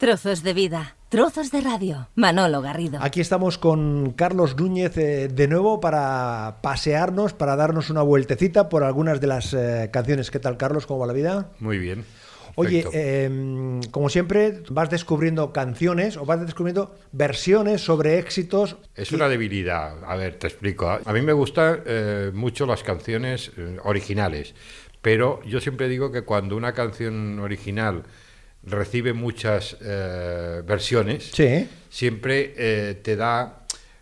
Trozos de vida, trozos de radio. Manolo Garrido. Aquí estamos con Carlos Núñez eh, de nuevo para pasearnos, para darnos una vueltecita por algunas de las eh, canciones. ¿Qué tal, Carlos? ¿Cómo va la vida? Muy bien. Oye, eh, como siempre, vas descubriendo canciones o vas descubriendo versiones sobre éxitos. Es una debilidad. A ver, te explico. A mí me gustan eh, mucho las canciones originales, pero yo siempre digo que cuando una canción original recibe muchas eh, versiones, Sí. siempre eh, te da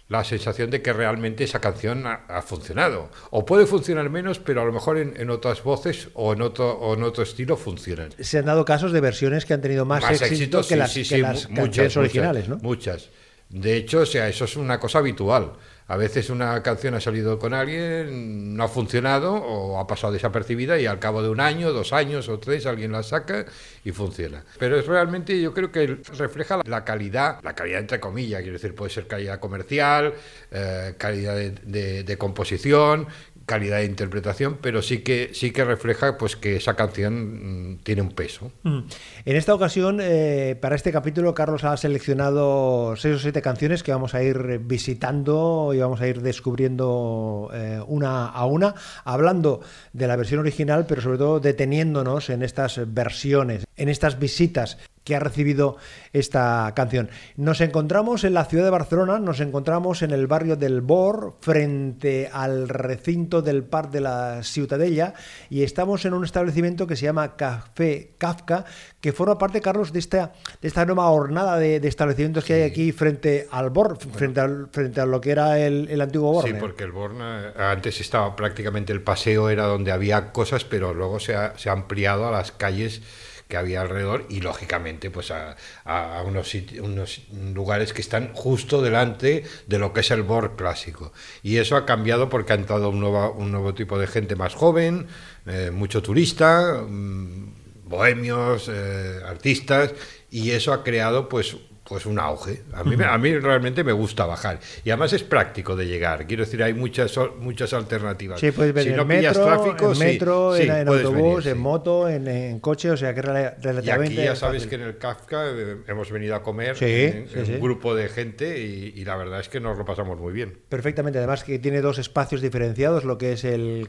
la sensación de que realmente esa canción ha, ha funcionado. O puede funcionar menos, pero a lo mejor en, en otras voces o en, otro, o en otro estilo funcionan. Se han dado casos de versiones que han tenido más, éxito éxitos, que sí, las, sí, que sí, las canciones muchas, originales, muchas, ¿no? Muchas. De hecho, o sea, eso es una cosa habitual. A veces una canción ha salido con alguien, no ha funcionado o ha pasado desapercibida y al cabo de un año, dos años o tres alguien la saca y funciona. Pero es realmente, yo creo que refleja la calidad, la calidad entre comillas, quiero decir, puede ser calidad comercial, eh, calidad de, de- de composición, calidad de interpretación, pero sí que sí que refleja pues que esa canción mm, tiene un peso. Mm. En esta ocasión, eh, para este capítulo, Carlos ha seleccionado seis o siete canciones que vamos a ir visitando y vamos a ir descubriendo eh, una a una, hablando de la versión original, pero sobre todo deteniéndonos en estas versiones, en estas visitas que ha recibido esta canción. Nos encontramos en la ciudad de Barcelona, nos encontramos en el barrio del Bor, frente al recinto del Parc de la Ciutadella, y estamos en un establecimiento que se llama Café Kafka, que forma parte, Carlos, de esta, de esta nueva hornada de, de establecimientos que hay aquí frente al Bor, frente, al, frente a lo que era el, el antiguo Borne. Sí, porque el Borne antes estaba prácticamente el paseo era donde había cosas, pero luego se ha, se ha ampliado a las calles que había alrededor y lógicamente pues a, a unos, unos lugares que están justo delante de lo que es el Born clásico. Y eso ha cambiado porque ha entrado un nuevo, un nuevo tipo de gente más joven, eh, mucho turista, mm, bohemios, eh, artistas, y eso ha creado pues pues un auge. A mí, a mí realmente me gusta bajar. Y además es práctico de llegar. Quiero decir, hay muchas, muchas alternativas. Sí, puedes venir si no en metro, tráfico, en, sí, metro, sí, en, en puedes autobús, venir, en sí. moto, en, en coche, o sea que es rela- Y relativamente aquí ya sabes fácil. que en el Kafka eh, hemos venido a comer Sí, en, sí, en sí. un grupo de gente y, y la verdad es que nos lo pasamos muy bien. Perfectamente, además que tiene dos espacios diferenciados, lo que es el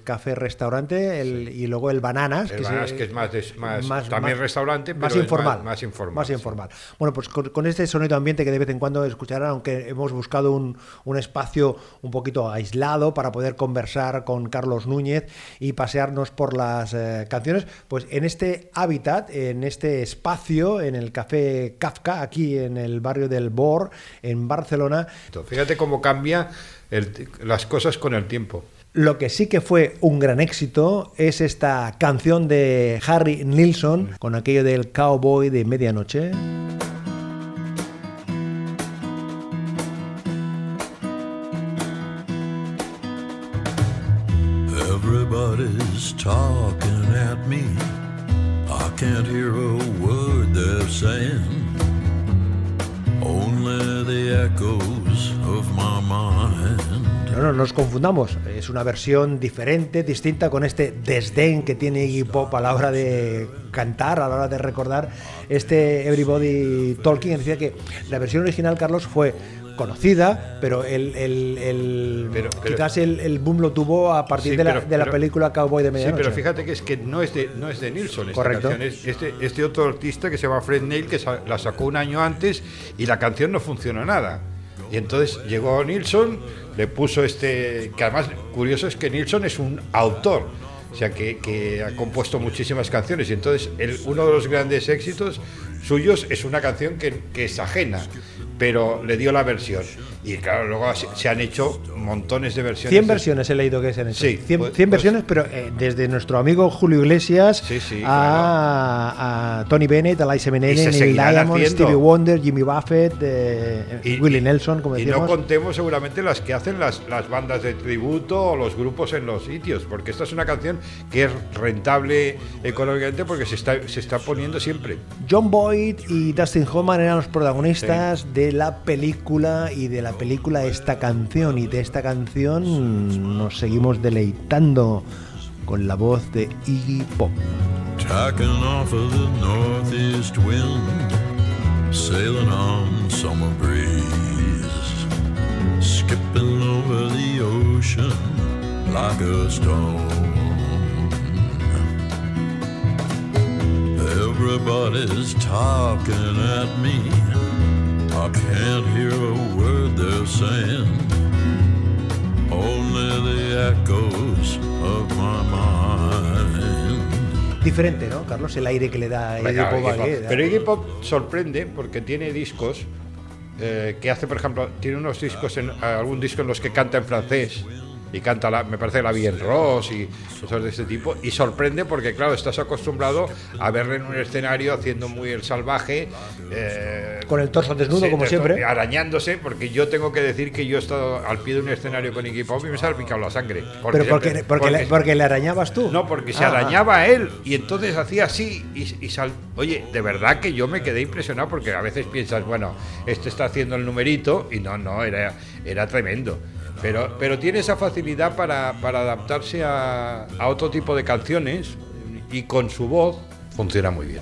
café-restaurante el- y luego el Bananas. El se- Bananas, que es más más- también restaurante, más pero es informal, más- más informal, más sí. informal. Bueno, pues con, con este sonido ambiente que de vez en cuando escucharán, aunque hemos buscado un, un espacio un poquito aislado para poder conversar con Carlos Núñez y pasearnos por las eh, canciones, pues en este hábitat, en este espacio, en el Café Kafka, aquí en el barrio del Bor, en Barcelona, Fíjate cómo cambia el- las cosas con el tiempo. Lo que sí que fue un gran éxito es esta canción de Harry Nilsson con aquello del cowboy de medianoche. Talking at me. I can't hear a word they're saying. Only the echoes of my mind. No, no nos confundamos, es una versión diferente, distinta con este desdén que tiene Iggy Pop a la hora de cantar, a la hora de recordar este Everybody Talking. Decía que la versión original, Carlos, fue conocida, pero el, el- el- Pero- pero- quizás el, el boom lo tuvo a partir Sí, de, la, pero- de la película Cowboy de Sí, medianoche. pero fíjate que es que no es de, no es de Nilsson esta Correcto. canción, es este, este otro artista que se llama Fred Neil, que sa- la sacó un año antes y la canción no funcionó nada. Y entonces llegó Nilsson, le puso este, que además curioso es que Nilsson es un autor, o sea que, que ha compuesto muchísimas canciones y entonces el- uno de los grandes éxitos suyos es una canción que, que es ajena, pero le dio la versión. Y claro, luego se, se han hecho montones de versiones. 100 de- versiones he leído que se han hecho. Sí, 100, pues- 100 pues- versiones, pero eh, desde nuestro amigo Julio Iglesias Sí, sí, a, a Tony Bennett, Eliza Y Minnelli, se Neil Diamond, haciendo. Stevie Wonder, Jimmy Buffett, eh, Y- Willie Nelson, como y no contemos seguramente las que hacen las, las bandas de tributo o los grupos en los sitios, porque esta es una canción que es rentable económicamente porque se está, se está poniendo siempre. John Boyd y Dustin Hoffman eran los protagonistas de la película y de la película esta canción y de esta canción nos seguimos deleitando con la voz de Iggy Pop. Tacking off of the northeast wind, sailing on summer breeze, skipping over the ocean like a stone. Everybody's talking at me. I can't hear a word they're saying. Only the echoes of my mind. Diferente, ¿no, Carlos? El aire que le da Iggy Venga, Pop Iggy Pop. Pero Iggy Pop sorprende porque tiene discos eh, que hace, por ejemplo, tiene unos discos, en, algún disco en los que canta en francés y canta, la, me parece, la Bien Ross y cosas de este tipo. Y sorprende porque, claro, estás acostumbrado a verle en un escenario haciendo muy el salvaje. eh, Con el torso desnudo, sí, como siempre. Arañándose, porque yo tengo que decir que yo he estado al pie de un escenario con Iggy Pop y me ha picado la sangre. Pero porque, porque, le, porque le arañabas tú. no, porque se Ah, arañaba a él y entonces hacía así y, y sal... Oye, de verdad que yo me quedé impresionado porque a veces piensas, bueno, este está haciendo el numerito y no, no, era, era tremendo. Pero, pero tiene esa facilidad para, para adaptarse a, a otro tipo de canciones y con su voz funciona muy bien.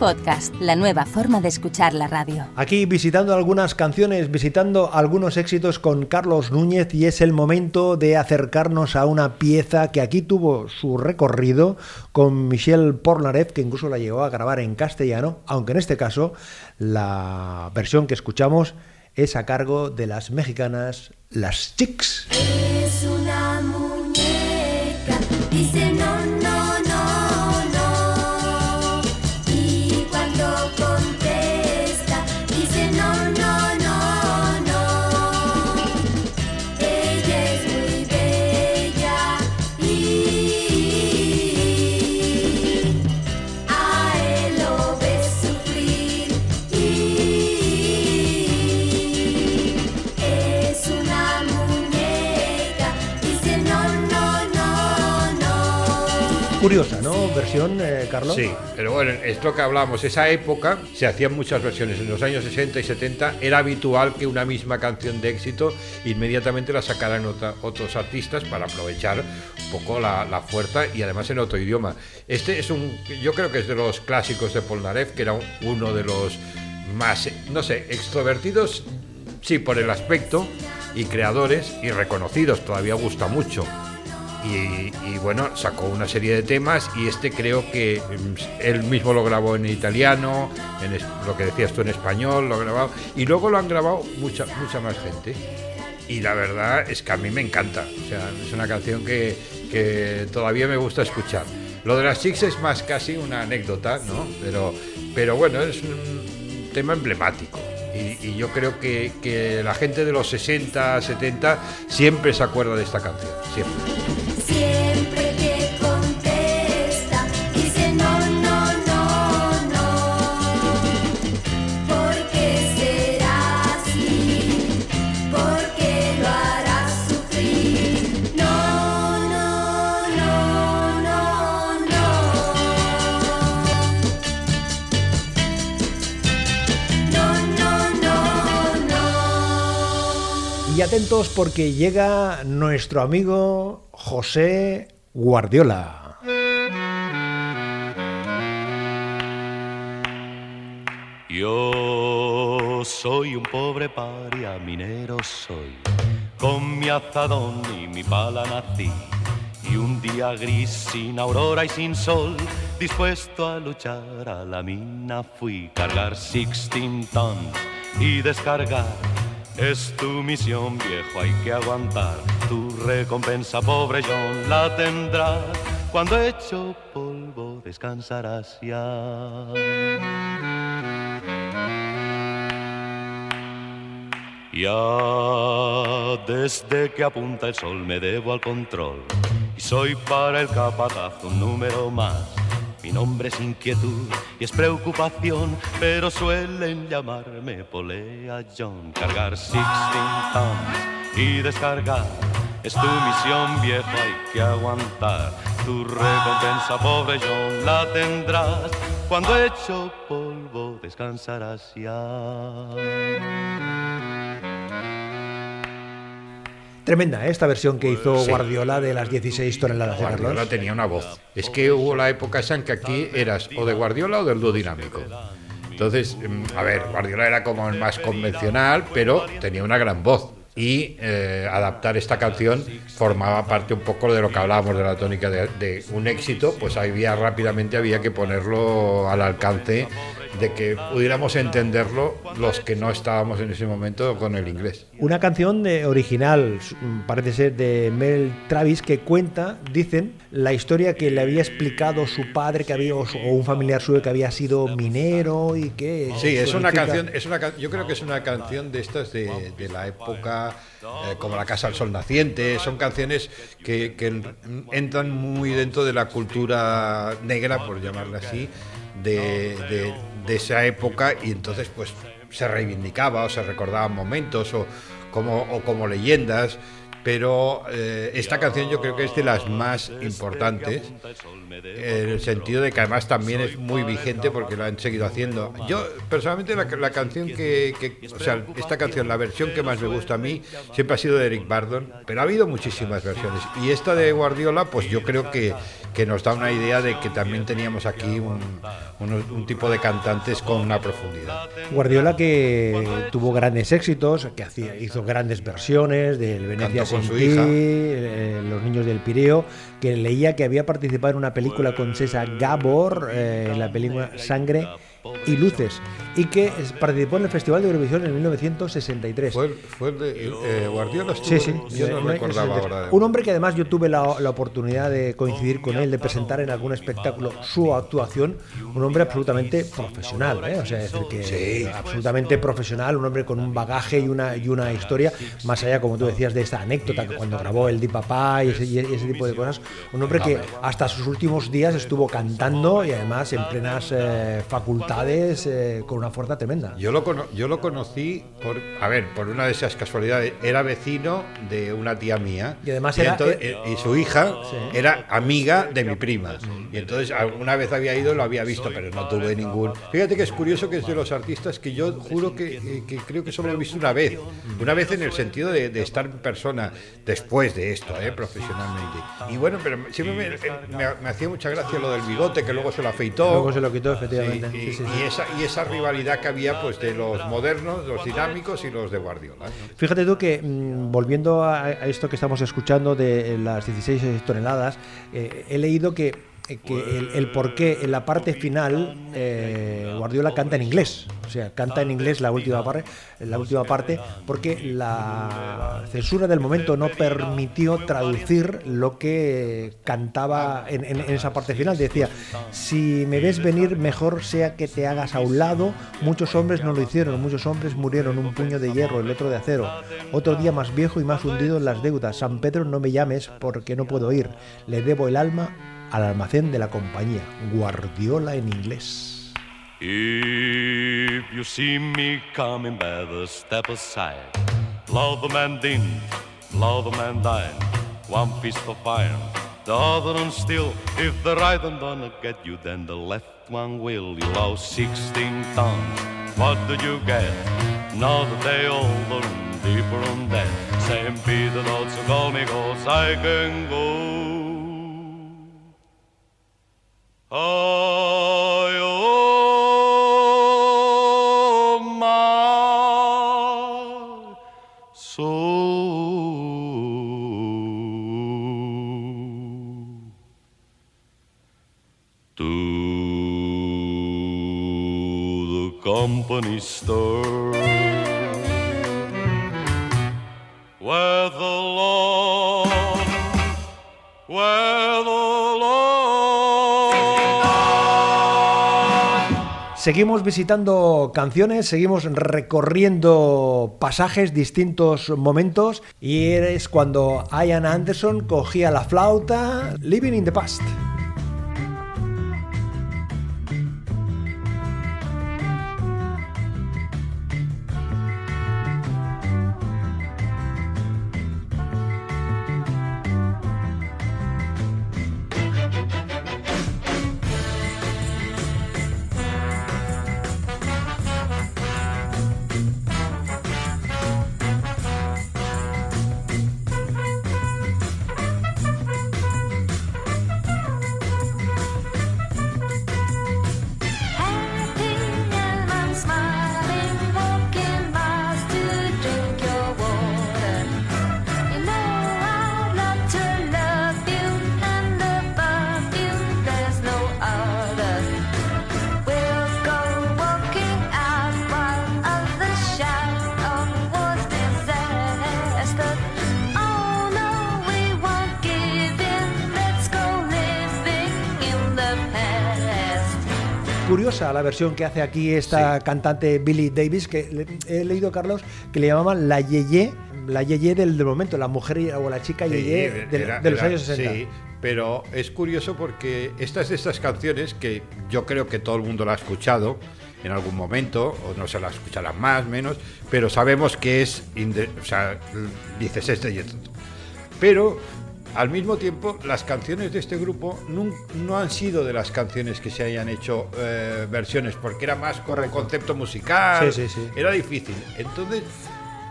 Podcast, la nueva forma de escuchar la radio. Aquí visitando algunas canciones, visitando algunos éxitos con Carlos Núñez y es el momento de acercarnos a una pieza que aquí tuvo su recorrido con Michel Pornarev, que incluso la llegó a grabar en castellano, aunque en este caso la versión que escuchamos es a cargo de las mexicanas Las Chicks. Curiosa, ¿no? Versión, eh, Carlos. Sí, pero bueno, es lo que hablamos. Esa época se hacían muchas versiones. En los años 60 y 70 era habitual que una misma canción de éxito inmediatamente la sacaran otros artistas para aprovechar un poco la, la fuerza y además en otro idioma. Este es un, yo creo que es de los clásicos de Polnareff, que era un- uno de los más, no sé, extrovertidos, sí, por el aspecto, y creadores y reconocidos. Todavía gusta mucho. Y, y, bueno, sacó una serie de temas y este creo que mm, él mismo lo grabó en italiano, en lo que decías tú en español, lo grabado y luego lo han grabado mucha, mucha más gente. Y la verdad es que a mí me encanta, o sea, es una canción que, que todavía me gusta escuchar. Lo de las chicas es más casi una anécdota, ¿no? Pero, pero bueno, es un tema emblemático. Y, yo creo que, que la gente de los 60, 70 siempre se acuerda de esta canción. Siempre atentos porque llega nuestro amigo José Guardiola. Yo soy un pobre paria, minero soy. Con mi azadón y mi pala nací. Y un día gris, sin aurora y sin sol, dispuesto a luchar a la mina fui. Cargar 16 tons y descargar. Es tu misión, viejo, hay que aguantar. Tu recompensa, pobre John, la tendrás. Cuando hecho polvo, descansarás ya. Ya desde que apunta el sol me debo al control y soy para el capataz un número más. Mi nombre es inquietud y es preocupación, pero suelen llamarme Polea John. Cargar 16 tons y descargar es tu misión, viejo, hay que aguantar. Tu recompensa, pobre John, la tendrás cuando hecho polvo descansarás ya. Tremenda ¿eh? esta versión que hizo Guardiola de las 16 toneladas de Guardiola Carlos. tenía una voz. Es que hubo la época esa en que aquí eras o de Guardiola o del dúo dinámico. Entonces, mm, a ver, Guardiola era como el más convencional, pero tenía una gran voz. Y eh, adaptar esta canción formaba parte un poco de lo que hablábamos de la tónica de, de un éxito, pues había rápidamente había que ponerlo al alcance de que pudiéramos entenderlo los que no estábamos en ese momento con el inglés. Una canción de- original, parece ser de Mel Travis, que cuenta, dicen, la historia que le había explicado su padre que había, o, un familiar suyo que había sido minero y que... Sí, es una canción, es una, yo creo que es una canción de estas de, de la época eh, como La Casa al Sol Naciente, son canciones que, que en- entran muy dentro de la cultura negra, por llamarla así, de, de- de esa época y entonces pues se reivindicaba o se recordaban momentos o como, o como leyendas. Pero eh, esta canción yo creo que es de las más importantes, en el sentido de que además también es muy vigente porque lo han seguido haciendo. Yo, personalmente, la, la canción que, que- O sea, esta canción, la versión que más me gusta a mí, siempre ha sido de Eric Bardon, pero ha habido muchísimas versiones. Y esta de Guardiola, pues yo creo que, que nos da una idea de que también teníamos aquí un, unos- un tipo de cantantes con una profundidad. Guardiola que tuvo grandes éxitos, que hacía, hizo grandes versiones del Venecia con su hija. eh, Los niños del Pireo, que leía que había participado en una película con César Gabor, eh, en la película Sangre y Luces, y que participó en el Festival de Eurovisión en 1963. Fue, fue el de eh, Guardiola. Sí, sí. Yo no recordaba ahora. Un hombre que además yo tuve la, la oportunidad de coincidir con él, de presentar en algún espectáculo su actuación. Un hombre absolutamente profesional, ¿eh? O sea, es decir, que absolutamente profesional, un hombre con un bagaje y una, y una historia, más allá, como tú decías, de esta anécdota que cuando grabó el Di Papá y ese, y ese tipo de cosas. Un hombre que hasta sus últimos días estuvo cantando y además en plenas eh, facultades eh, con una fuerza tremenda. Yo lo, cono- yo lo conocí por, a ver, por una de esas casualidades. Era vecino de una tía mía. Y además era- entonces- eh, y su hija era amiga de mi prima. Y entonces alguna vez había ido, lo había visto, pero no tuve ningún. Fíjate que es curioso que es de los artistas que yo juro que, eh, que creo que solo lo he visto una vez. Una vez en el sentido de, de estar en persona después de esto, eh, profesionalmente. Y bueno, pero siempre me, eh, me- me hacía mucha gracia lo del bigote, que luego se lo afeitó. Luego se lo quitó, Sí, efectivamente. y, Sí, sí, y sí. esa, y esa rivalidad que había pues de los modernos, los dinámicos y los de Guardiola. Fíjate tú que, mm, volviendo a, esto que estamos escuchando de las 16 toneladas, eh, he leído que, que el, por qué en la parte final eh, Guardiola canta en inglés. O sea, canta en inglés la última, parte, la última parte porque la censura del momento no permitió traducir lo que cantaba en- en esa parte final. Decía, si me ves venir, mejor sea que te hagas a un lado. Muchos hombres no lo hicieron, muchos hombres murieron, un puño de hierro, el otro de acero. Otro día más viejo y más hundido en las deudas. San Pedro, no me llames porque no puedo ir. Le debo el alma al almacén de la compañía. Guardiola en inglés. If you see me coming, better step aside. Love the man din, love the man dine. One fist of iron, the other one steel. If the right one gonna get you, then the left one will. You lost 16 tons. What do you get? Another day older and deeper on that. St. Peter not so call me cause I can go. Company store where the Lord, where the Seguimos visitando canciones, seguimos recorriendo pasajes, distintos momentos, y es cuando Ian Anderson cogía la flauta, Living in the Past. Curiosa la versión que hace aquí esta Sí. cantante Billie Davis, que le- he leído, Carlos, que le llamaban la Yeye, la Yeye del, del momento, la mujer o la chica Sí, Yeye de, era- de los era- años 60. Sí, pero es curioso porque estas de estas canciones que yo creo que todo el mundo la ha escuchado en algún momento, o no se la escucharán más, menos, pero sabemos que es, o sea, dices este y esto. Pero al mismo tiempo, las canciones de este grupo no, han sido de las canciones que se hayan hecho eh, versiones, porque era más como concepto musical, Sí, sí, sí. era difícil. Entonces,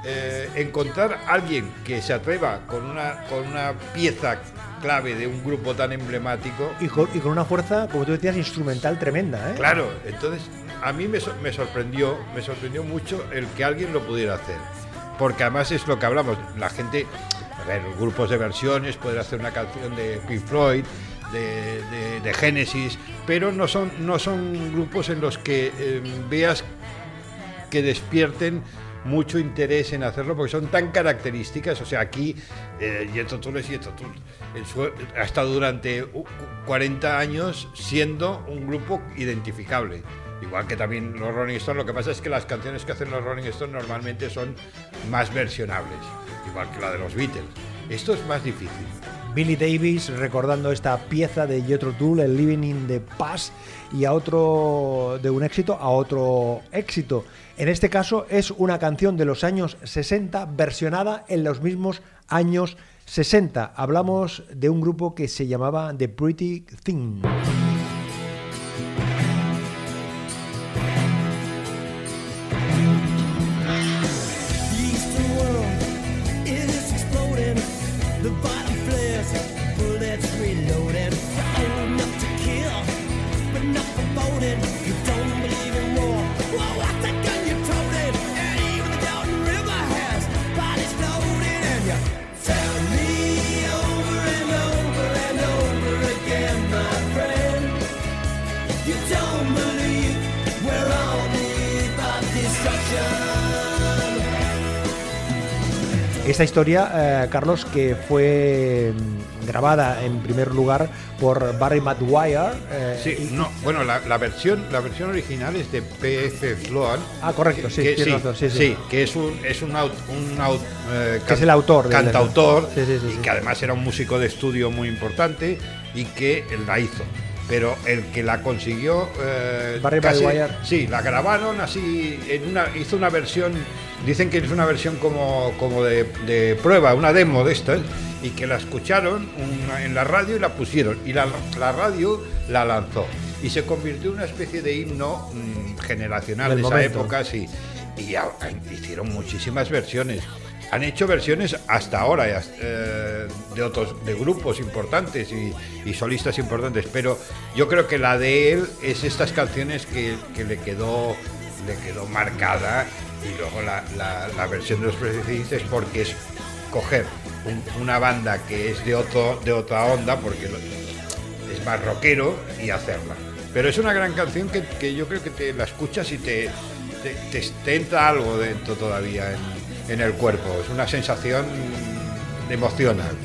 eh, encontrar a alguien que se atreva con una, con una pieza clave de un grupo tan emblemático, Y con, y con una fuerza, como tú decías, instrumental tremenda, ¿eh? claro, entonces a mí me, me sorprendió, me sorprendió mucho el que alguien lo pudiera hacer. Porque además es lo que hablamos, la gente, ver, grupos de versiones, pueden hacer una canción de Pink Floyd, de, de- Genesis, pero no son, no son grupos en los que eh, veas que despierten mucho interés en hacerlo porque son tan características. O sea, aquí eh, Jethro Tull es ha estado durante u- 40 años siendo un grupo identificable. Igual que también los Rolling Stones, lo que pasa es que las canciones que hacen los Rolling Stones normalmente son más versionables, igual que la de los Beatles. Esto es más difícil. Billy Davis recordando esta pieza de Jethro Tull, el Living in the Past, y a otro de un éxito a otro éxito. En este caso es una canción de los años 60 versionada en los mismos años 60. Hablamos de un grupo que se llamaba The Pretty Thing. Esta historia, eh, Carlos, que fue mm, grabada en primer lugar por Barry Maguire. eh, Sí, y- no, bueno, la, la versión, la versión original es de P.F. Sloan. Ah, correcto, sí, que, tienes razón, sí, sí. que es un, es un, aut- un aut- eh, Que es el autor cantautor, Sí, sí, sí, y sí. que además era un músico de estudio muy importante y que él la hizo. Pero el que la consiguió. eh, Barry casi-. Sí, la grabaron así, en una, hizo una versión, dicen que es una versión como, como de, de prueba, una demo de estas, y que la escucharon una- en la radio y la pusieron, y la, la radio la lanzó. Y se convirtió en una especie de himno mm, generacional Del de esa momento. época, sí. Y a- hicieron muchísimas versiones. Han hecho versiones hasta ahora eh, de otros de grupos importantes y, solistas importantes, pero yo creo que la de él es estas canciones que, que le quedó le quedó marcada y luego la, la- versión de los precedentes porque es coger un- una banda que es de otro de otra onda porque es más rockero y hacerla. Pero es una gran canción que, que yo creo que te la escuchas y te, te, te- entra algo dentro todavía en el cuerpo. Es una sensación emocional.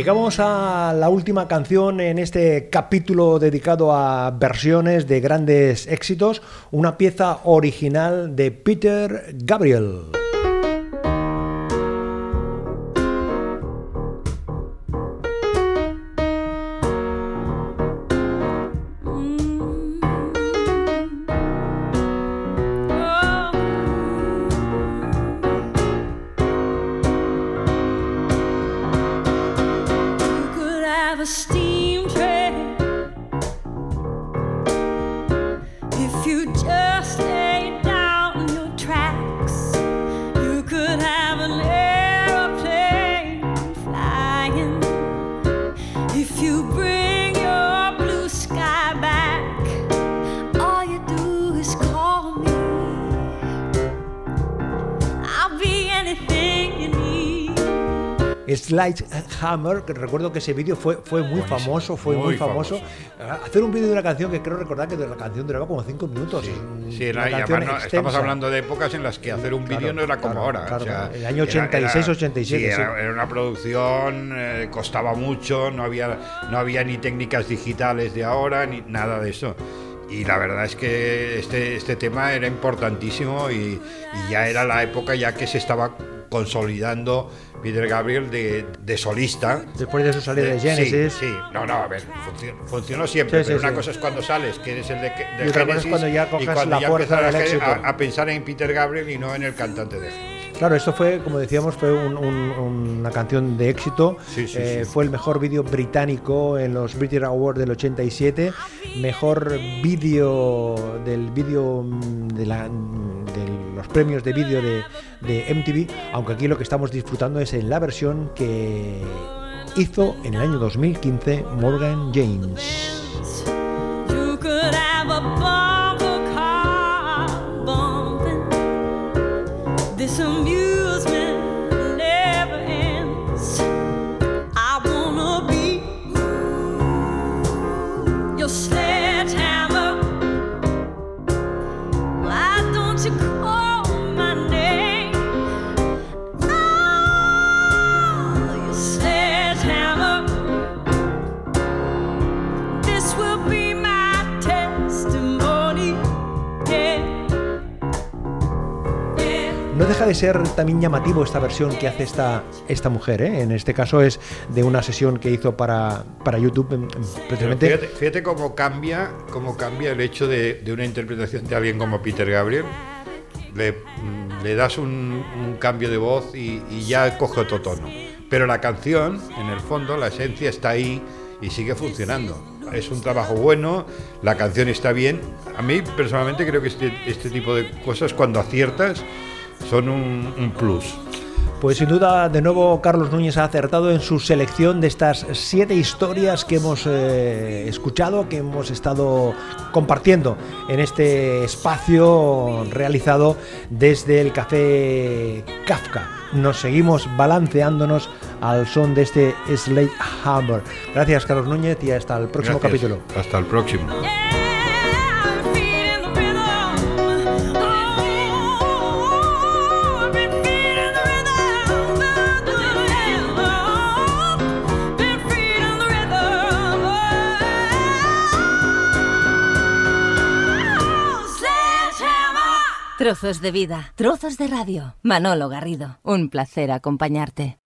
Llegamos a la última canción en este capítulo dedicado a versiones de grandes éxitos, una pieza original de Peter Gabriel. Sledgehammer, que recuerdo que ese vídeo fue, fue muy Buenísimo, famoso, fue muy, muy famoso. famoso. Hacer un vídeo de una canción que creo recordar que la canción duraba como 5 minutos. Sí, sí, Una era, y además no- estamos hablando de épocas en las que hacer un vídeo Claro, no era como claro, ahora. claro, o sea, el año era- 86, era- 87, sí, sí. Era, era una producción, eh, costaba mucho, no había, no había ni técnicas digitales de ahora, ni nada de eso. Y la verdad es que este, este tema era importantísimo y, y ya era la época ya que se estaba consolidando Peter Gabriel de, de solista. Después de su salida de Genesis. Sí, sí, no, no, a ver, funcionó, funcionó siempre, Sí, pero sí, una cosa es cuando sales, que eres el de, de Y otra cosa es Genesis, cuando ya y coges cuando la ya fuerza del a, éxito. a- a pensar en Peter Gabriel y no en el cantante de Genesis. Claro, esto fue, como decíamos, fue un- un- una canción de éxito. Sí, sí, Eh, sí. Fue el mejor vídeo británico en los British Awards del 87. Mejor vídeo del vídeo mm, de, la- de los premios de vídeo de, de MTV. Aunque aquí lo que estamos disfrutando es en la versión que hizo en el año 2015 Morgan James. Deja de ser también llamativo esta versión que hace esta, esta mujer. ¿eh? En este caso es de una sesión que hizo para, para YouTube, precisamente. Fíjate, fíjate cómo cambia, cómo cambia el hecho de, de una interpretación de alguien como Peter Gabriel. Le, mm, le das un, un cambio de voz y, y ya coge otro tono. Pero la canción, en el fondo, la esencia está ahí y sigue funcionando. Es un trabajo bueno, la canción está bien. A mí personalmente creo que este, este tipo de cosas, cuando aciertas, son un, un plus. Pues sin duda, de nuevo, Carlos Núñez ha acertado en su selección de estas siete historias que hemos eh, escuchado, que hemos estado compartiendo en este espacio realizado desde el Café Kafka. Nos seguimos balanceándonos al son de este Slate Hammer. Gracias, Carlos Núñez, y hasta el próximo Gracias. capítulo. Hasta el próximo. Trozos de vida, trozos de radio. Manolo Garrido, un placer acompañarte.